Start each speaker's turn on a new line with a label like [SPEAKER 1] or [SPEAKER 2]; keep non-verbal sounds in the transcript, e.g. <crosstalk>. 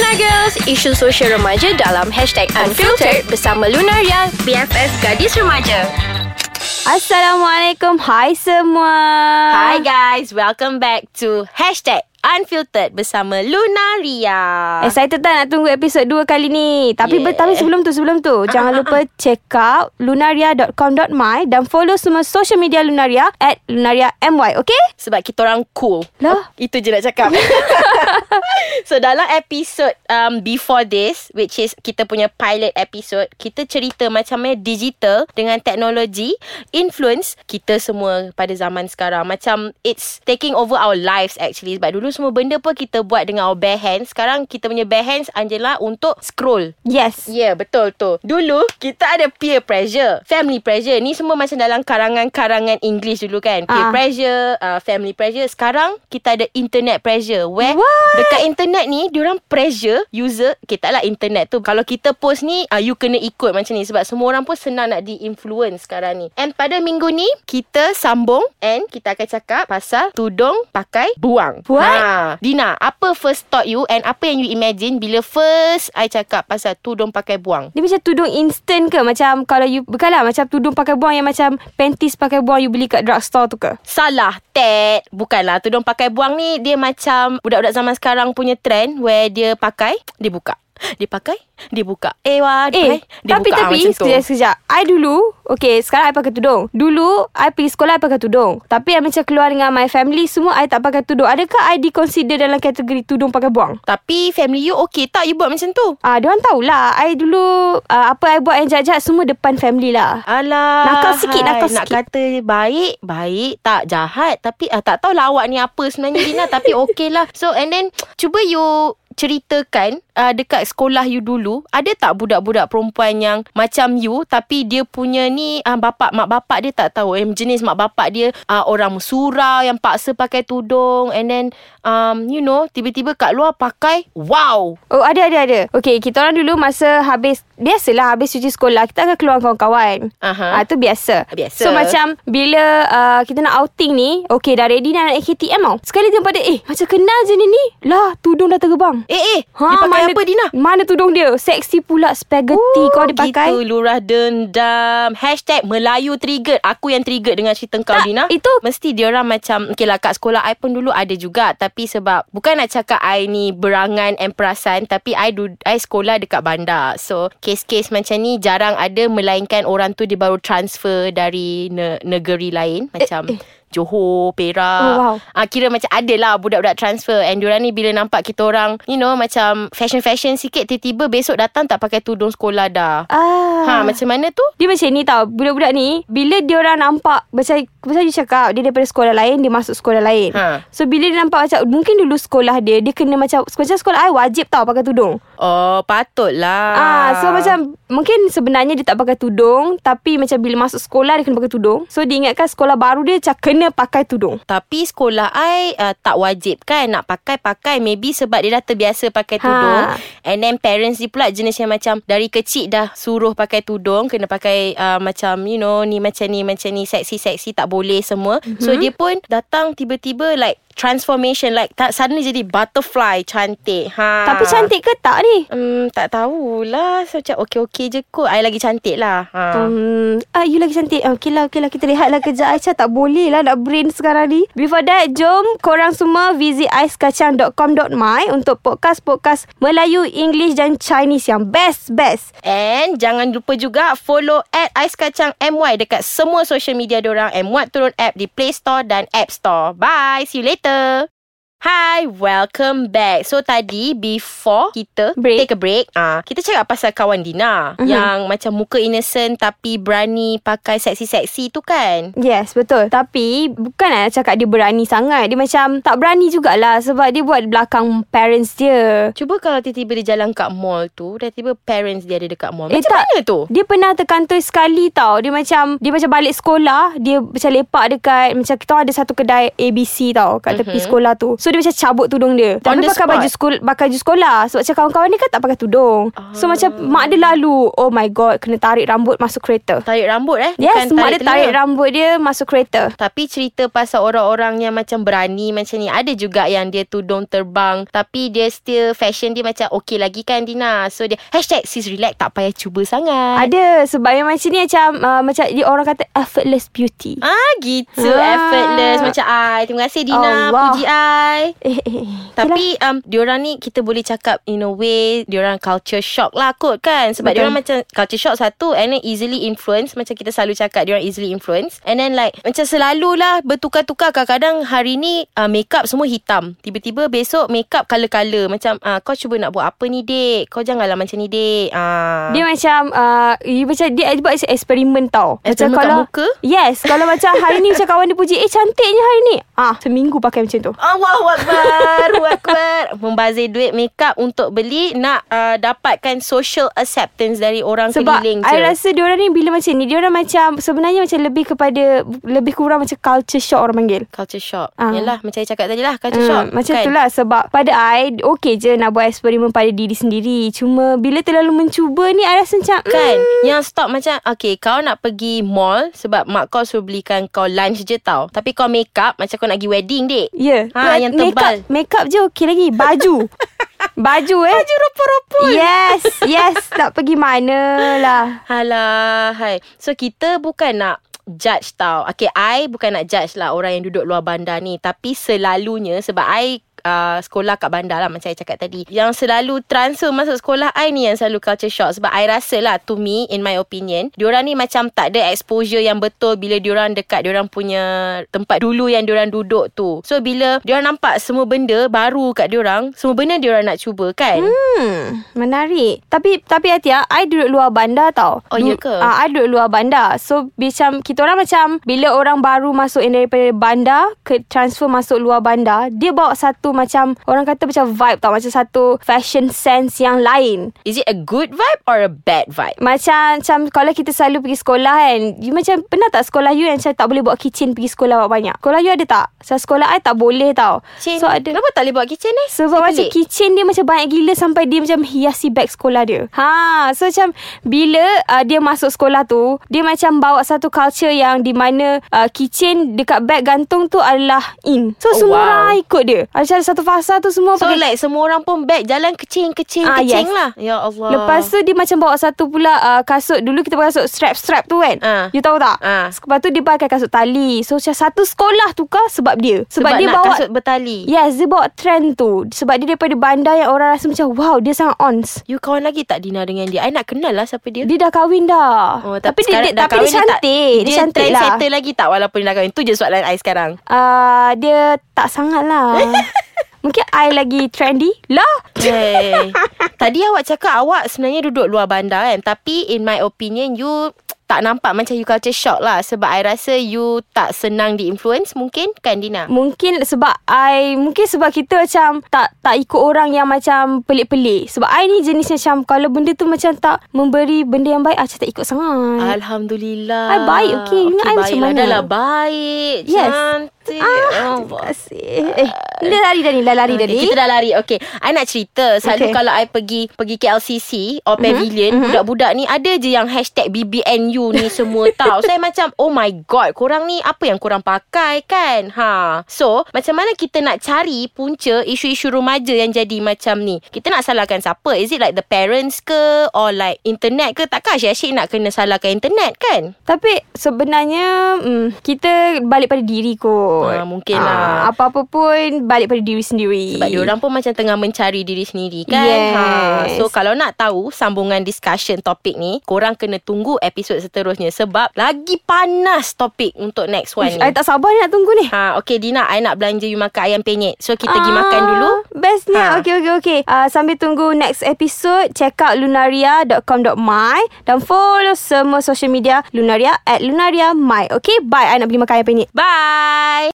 [SPEAKER 1] Lunar Girls, isu sosial remaja dalam hashtag Unfiltered bersama Lunaria, BFF Gadis Remaja.
[SPEAKER 2] Assalamualaikum. Hai semua.
[SPEAKER 1] Hi guys, welcome back to hashtag Unfiltered bersama Lunaria.
[SPEAKER 2] Excited tak nak tunggu episod 2 kali ni Tapi
[SPEAKER 1] Yeah.
[SPEAKER 2] tapi sebelum tu Sebelum tu <laughs> Jangan lupa check out Lunaria.com.my Dan follow semua social media Lunaria At LunariaMY Okay?
[SPEAKER 1] Sebab kita orang cool.
[SPEAKER 2] Lah.
[SPEAKER 1] Itu je nak cakap. <laughs> so dalam episod um, before this, which is kita punya pilot episode, kita cerita macam mana digital dengan teknologi influence kita semua pada zaman sekarang. Macam it's taking over our lives actually. Sebab dulu semua benda pun kita buat dengan our bare hands. Sekarang kita punya bare hands Angela untuk scroll.
[SPEAKER 2] Yes
[SPEAKER 1] yeah, betul tu. Dulu kita ada peer pressure, family pressure. Ni semua macam dalam karangan-karangan English dulu kan. Peer
[SPEAKER 2] Ah.
[SPEAKER 1] pressure, uh, family pressure. Sekarang kita ada internet pressure. Where
[SPEAKER 2] What?
[SPEAKER 1] dekat internet ni diorang pressure user, okay tak lah internet tu. Kalau kita post ni, uh, you kena ikut macam ni sebab semua orang pun senang nak di-influence sekarang ni. And pada minggu ni kita sambung and kita akan cakap pasal tudung pakai buang.
[SPEAKER 2] What?
[SPEAKER 1] Ha, Dina, apa first thought you and apa yang you imagine bila first I cakap pasal tudung pakai buang?
[SPEAKER 2] Dia macam tudung instant ke Macam kalau you Bukanlah macam tudung pakai buang Yang macam Panties pakai buang You beli kat drugstore tu ke
[SPEAKER 1] Salah, Ted. Bukanlah. Tudung pakai buang ni, dia macam budak-budak zaman sekarang punya trend where dia pakai, dia buka. Dia pakai, dia buka. Eh, wah, dia
[SPEAKER 2] Eh,
[SPEAKER 1] pakai, dia
[SPEAKER 2] tapi
[SPEAKER 1] buka. Ah,
[SPEAKER 2] tapi
[SPEAKER 1] tu.
[SPEAKER 2] sekejap sekejap. I dulu, okay, sekarang I pakai tudung. Dulu I pergi sekolah I pakai tudung. Tapi I macam keluar dengan my family semua I tak pakai tudung. Adakah I diconsider dalam kategori tudung pakai buang?
[SPEAKER 1] Tapi family you okay tak you buat macam tu?
[SPEAKER 2] Ah, dia orang tahulah. I dulu uh, apa I buat yang jahat-jahat semua depan family lah.
[SPEAKER 1] Alah
[SPEAKER 2] Nakal sikit,
[SPEAKER 1] hai.
[SPEAKER 2] nakal
[SPEAKER 1] Nak
[SPEAKER 2] sikit.
[SPEAKER 1] kata baik Baik Tak jahat Tapi uh, tak tahulah awak ni apa sebenarnya Dina Tapi <laughs> okey lah So and then Cuba you ceritakan uh, dekat sekolah you dulu ada tak budak-budak perempuan yang macam you tapi dia punya ni uh, bapak mak bapak dia tak tahu eh jenis mak bapak dia uh, orang surau yang paksa pakai tudung and then um, you know tiba-tiba kat luar pakai wow
[SPEAKER 2] Oh, ada ada ada. Okay, kita orang dulu masa habis biasalah habis cuci sekolah kita akan keluar kawan-kawan.
[SPEAKER 1] Aha.
[SPEAKER 2] Ah, tu biasa.
[SPEAKER 1] Biasa.
[SPEAKER 2] So macam bila uh, kita nak outing ni, okay dah ready dah nak AKTM tau. Sekali dia pada eh macam kenal je ni ni. Lah, tudung dah terbang.
[SPEAKER 1] eh eh dia pakai
[SPEAKER 2] mana,
[SPEAKER 1] apa Dina
[SPEAKER 2] Mana tudung dia? Seksi pula spaghetti kau dia pakai.
[SPEAKER 1] Gitu lurah dendam Hashtag Melayu triggered Aku yang triggered dengan cerita kau
[SPEAKER 2] Tak,
[SPEAKER 1] Dina
[SPEAKER 2] itu-
[SPEAKER 1] Mesti dia orang macam Okay lah kat sekolah I pun dulu ada juga Tapi sebab Bukan nak cakap I ni berangan and perasan Tapi I, du, I sekolah dekat bandar So Kes-kes macam ni Jarang ada Melainkan orang tu Dia baru transfer Dari ne- negeri lain Macam
[SPEAKER 2] eh.
[SPEAKER 1] Johor, Perak.
[SPEAKER 2] Oh, wow.
[SPEAKER 1] Ah kira macam ada lah budak-budak transfer and diorang ni bila nampak kita orang you know macam fashion-fashion sikit tiba-tiba besok datang tak pakai tudung sekolah dah.
[SPEAKER 2] Ah.
[SPEAKER 1] Ha macam mana tu?
[SPEAKER 2] Dia macam ni tau Budak-budak ni Bila dia orang nampak Macam Macam you cakap Dia daripada sekolah lain Dia masuk sekolah lain
[SPEAKER 1] Ha.
[SPEAKER 2] So bila dia nampak macam Mungkin dulu sekolah dia Dia kena macam Macam sekolah I wajib tau Pakai tudung
[SPEAKER 1] Oh patutlah.
[SPEAKER 2] Ah, So macam Mungkin sebenarnya Dia tak pakai tudung Tapi macam bila masuk sekolah Dia kena pakai tudung So dia ingatkan Sekolah baru dia Macam kena pakai tudung
[SPEAKER 1] tapi sekolah I uh, tak wajib kan nak pakai-pakai maybe sebab dia dah terbiasa pakai
[SPEAKER 2] Ha.
[SPEAKER 1] tudung and then parents dia pula jenis yang macam dari kecil dah suruh pakai tudung kena pakai uh, macam you know ni macam ni macam ni seksi-seksi tak boleh semua mm-hmm. so dia pun datang tiba-tiba like transformation like tak suddenly jadi butterfly cantik ha
[SPEAKER 2] Tapi cantik ke tak ni?
[SPEAKER 1] Hmm, tak tahulah. So, macam okey-okey je kot. I lagi cantik lah. Ha.
[SPEAKER 2] Hmm, ah, you lagi cantik. Okay lah, okay lah. Kita lihatlah kerja Aisyah. Tak boleh lah nak brain sekarang ni. Before that, jom korang semua visit aiskacang.com.my untuk podcast-podcast Melayu, English dan Chinese yang best-best.
[SPEAKER 1] And jangan lupa juga follow at Ais Kacang MY dekat semua social media diorang and muat turun app di Play Store dan App Store. Bye. See you later. 的 Hi, welcome back. So tadi before kita
[SPEAKER 2] Break.
[SPEAKER 1] take a break, ah kita cakap pasal kawan Dina
[SPEAKER 2] Mhm.
[SPEAKER 1] yang macam muka innocent tapi berani pakai seksi-seksi tu kan.
[SPEAKER 2] Yes, betul. Tapi bukan nak cakap dia berani sangat. Dia macam tak berani jugalah sebab dia buat belakang parents dia.
[SPEAKER 1] Cuba kalau tiba-tiba dia jalan kat mall tu, dah tiba parents dia ada dekat mall.
[SPEAKER 2] Eh,
[SPEAKER 1] Macam
[SPEAKER 2] tak.
[SPEAKER 1] mana tu?
[SPEAKER 2] Dia pernah terkantoi sekali tau. Dia macam dia macam balik sekolah, dia macam lepak dekat macam kita ada satu kedai ABC tau kat tepi
[SPEAKER 1] Mhm.
[SPEAKER 2] sekolah tu. So So dia macam cabut tudung dia
[SPEAKER 1] the
[SPEAKER 2] pakai
[SPEAKER 1] spot?
[SPEAKER 2] baju sekolah Pakai baju sekolah Sebab macam kawan-kawan dia kan tak pakai tudung So
[SPEAKER 1] Ah.
[SPEAKER 2] macam mak dia lalu Oh my god Kena tarik rambut masuk kereta
[SPEAKER 1] Tarik rambut eh
[SPEAKER 2] Yes mak dia tarik
[SPEAKER 1] telinga.
[SPEAKER 2] rambut dia Masuk kereta
[SPEAKER 1] Tapi cerita pasal orang-orang yang macam berani macam ni Ada juga yang dia tudung terbang Tapi dia still fashion dia macam okay lagi kan Dina So dia hashtag sis relax tak payah cuba sangat
[SPEAKER 2] Ada Sebab yang macam ni Macam uh, Macam dia orang kata Effortless beauty
[SPEAKER 1] Ah gitu
[SPEAKER 2] Ah.
[SPEAKER 1] effortless macam I. Terima kasih Dina
[SPEAKER 2] Allah.
[SPEAKER 1] puji I.
[SPEAKER 2] Eh. <laughs>
[SPEAKER 1] Tapi um, diorang ni kita boleh cakap in a way diorang culture shock lah kot kan. Sebab
[SPEAKER 2] Betul.
[SPEAKER 1] diorang macam culture shock satu and then easily influence. Macam kita selalu cakap diorang easily influence. And then like macam selalulah bertukar-tukar. Kadang-kadang hari ni uh, makeup semua hitam. Tiba-tiba besok makeup colour-colour. Macam uh, kau cuba nak buat apa ni dek? Kau janganlah macam ni dek. Uh.
[SPEAKER 2] Dia macam uh, dia macam dia buat eksperimen tau.
[SPEAKER 1] Eksperimen
[SPEAKER 2] macam kalau
[SPEAKER 1] muka?
[SPEAKER 2] Yes, kalau macam hari ni macam kawan dia puji, "Eh cantiknya hari ni." Ah, seminggu pakai macam tu.
[SPEAKER 1] Allahu Akbar Allahu Akbar. Membazir duit makeup Untuk beli Nak uh, dapatkan Social acceptance Dari orang
[SPEAKER 2] Sebab
[SPEAKER 1] keliling
[SPEAKER 2] I
[SPEAKER 1] je.
[SPEAKER 2] rasa diorang ni bila macam ni Diorang macam Sebenarnya macam lebih kepada Lebih kurang macam culture shock orang panggil.
[SPEAKER 1] Culture shock.
[SPEAKER 2] Ah.
[SPEAKER 1] Yalah macam saya cakap tadi lah Culture
[SPEAKER 2] Hmm,
[SPEAKER 1] shock
[SPEAKER 2] macam
[SPEAKER 1] kan?
[SPEAKER 2] tu lah Sebab pada I Okay je nak buat eksperimen pada diri sendiri. Cuma bila terlalu mencuba ni I rasa macam
[SPEAKER 1] Kan?
[SPEAKER 2] hmm,
[SPEAKER 1] Yang stop macam Okay kau nak pergi mall Sebab mak kau suruh belikan kau lunch je tau. Tapi kau make up Macam kau nak pergi wedding dek.
[SPEAKER 2] Ya
[SPEAKER 1] Ha, yang tebal.
[SPEAKER 2] up, make up je okay lagi. Baju. <laughs> Baju eh?
[SPEAKER 1] Baju rupa-rupa.
[SPEAKER 2] Yes Yes. Tak pergi mana lah.
[SPEAKER 1] Alah hai. So kita bukan nak judge tau. Okay I bukan nak judge lah Orang yang duduk luar bandar ni. Tapi selalunya Sebab I uh, sekolah kat bandar lah Macam saya cakap tadi Yang selalu transfer masuk sekolah I ni yang selalu culture shock Sebab I rasa lah To me In my opinion Diorang ni macam tak ada exposure yang betul Bila diorang dekat Diorang punya tempat dulu Yang diorang duduk tu So bila diorang nampak Semua benda baru kat diorang Semua benda diorang nak cuba kan
[SPEAKER 2] Hmm, menarik. Tapi tapi hati ah, I duduk luar bandar tau.
[SPEAKER 1] Oh, ya ke?
[SPEAKER 2] Ah, I duduk luar bandar. So macam kita orang macam bila orang baru masuk yang daripada bandar ke transfer masuk luar bandar, dia bawa satu macam orang kata macam vibe tau, macam satu fashion sense yang lain.
[SPEAKER 1] Is it a good vibe Or a bad vibe
[SPEAKER 2] Macam macam kalau kita selalu pergi sekolah kan You macam pernah tak sekolah you yang macam tak boleh bawa kitchen pergi sekolah banyak Sekolah you ada tak? Saya sekolah I tak boleh tau
[SPEAKER 1] Kitchen
[SPEAKER 2] So ada
[SPEAKER 1] Kenapa tak boleh buat kitchen ni
[SPEAKER 2] sebab
[SPEAKER 1] Saya
[SPEAKER 2] macam
[SPEAKER 1] pelik.
[SPEAKER 2] kitchen dia macam banyak gila sampai dia macam hiasi beg sekolah dia. Ha, so macam bila uh, dia masuk sekolah tu, dia macam bawa satu culture yang di mana uh, kitchen dekat beg gantung tu adalah in. So
[SPEAKER 1] Oh,
[SPEAKER 2] semua
[SPEAKER 1] wow.
[SPEAKER 2] orang ikut dia. Macam satu fasa tu semua
[SPEAKER 1] So
[SPEAKER 2] pakai
[SPEAKER 1] like semua orang pun beg Jalan kecing-kecing
[SPEAKER 2] Ah,
[SPEAKER 1] Kecing
[SPEAKER 2] yes.
[SPEAKER 1] lah. Ya Allah.
[SPEAKER 2] Lepas tu dia macam bawa satu pula uh, kasut. Dulu kita pakai kasut strap-strap tu kan.
[SPEAKER 1] Ah.
[SPEAKER 2] You tahu tak?
[SPEAKER 1] Ah.
[SPEAKER 2] Lepas tu dia pakai kasut tali. So macam satu sekolah tukar sebab dia. Sebab,
[SPEAKER 1] Sebab
[SPEAKER 2] dia
[SPEAKER 1] nak
[SPEAKER 2] bawa
[SPEAKER 1] kasut bertali.
[SPEAKER 2] Yes dia bawa trend tu. Sebab dia daripada bandar Yang orang rasa macam Wow dia sangat ons.
[SPEAKER 1] You kawan lagi tak Dina dengan dia? I nak kenal lah siapa dia.
[SPEAKER 2] Dia dah kahwin dah.
[SPEAKER 1] Oh,
[SPEAKER 2] Tapi dia, dia,
[SPEAKER 1] dah
[SPEAKER 2] tapi dia cantik. Dia,
[SPEAKER 1] Dia,
[SPEAKER 2] cantik lah.
[SPEAKER 1] settle lagi tak Walaupun dia dah kahwin? Tu je soalan I sekarang.
[SPEAKER 2] Uh, Dia tak sangat lah <laughs> Mungkin I lagi trendy Lah
[SPEAKER 1] Hey. <laughs> Tadi awak cakap Awak sebenarnya duduk luar bandar kan Tapi in my opinion You tak nampak macam you culture shock lah Sebab I rasa you tak senang di-influence Mungkin kan Dina?
[SPEAKER 2] Mungkin sebab I Mungkin sebab kita macam Tak tak ikut orang yang macam Pelik-pelik Sebab I ni jenis macam Kalau benda tu macam tak Memberi benda yang baik I macam tak ikut sangat
[SPEAKER 1] Alhamdulillah
[SPEAKER 2] I baik, okay. Ingat I macam
[SPEAKER 1] baiklah.
[SPEAKER 2] mana?
[SPEAKER 1] Lah baik
[SPEAKER 2] Yes.
[SPEAKER 1] Cantik
[SPEAKER 2] Ah,
[SPEAKER 1] oh,
[SPEAKER 2] Terima kasih Eh Dah lari dah ni Dah lari dah
[SPEAKER 1] Okay,
[SPEAKER 2] ni
[SPEAKER 1] kita dah lari. Okay. I nak cerita. Selalu
[SPEAKER 2] Okay.
[SPEAKER 1] kalau I pergi pergi KLCC or Pavilion,
[SPEAKER 2] mhm.
[SPEAKER 1] budak-budak ni ada je yang hashtag BBNU ni semua <laughs> tau. Saya macam, oh my god, korang ni apa yang korang pakai kan? Ha. So, macam mana kita nak cari punca isu-isu remaja yang jadi macam ni? Kita nak salahkan siapa? Is it like the parents ke? Or like internet ke? Takkan asyik-asyik nak kena salahkan internet kan?
[SPEAKER 2] Tapi sebenarnya hmm, Kita balik pada diri kot
[SPEAKER 1] Ah, mungkin
[SPEAKER 2] Ah,
[SPEAKER 1] lah.
[SPEAKER 2] Apa-apa pun Balik pada diri sendiri
[SPEAKER 1] Sebab diorang pun macam tengah mencari diri sendiri kan.
[SPEAKER 2] Yes.
[SPEAKER 1] Ha. So kalau nak tahu sambungan discussion topik ni, korang kena tunggu episod seterusnya sebab lagi panas topik untuk next one
[SPEAKER 2] Ush,
[SPEAKER 1] ni.
[SPEAKER 2] I tak sabar nak tunggu ni
[SPEAKER 1] Ha, okay Dina, I nak belanja you makan ayam penyet. So kita pergi
[SPEAKER 2] Ah,
[SPEAKER 1] makan dulu.
[SPEAKER 2] Bestnya
[SPEAKER 1] Ha.
[SPEAKER 2] Okay okay okay uh, Sambil tunggu next episode Check out lunaria.com.my Dan follow semua social media Lunaria at Lunaria My Okay bye I nak pergi makan ayam penyet
[SPEAKER 1] Bye.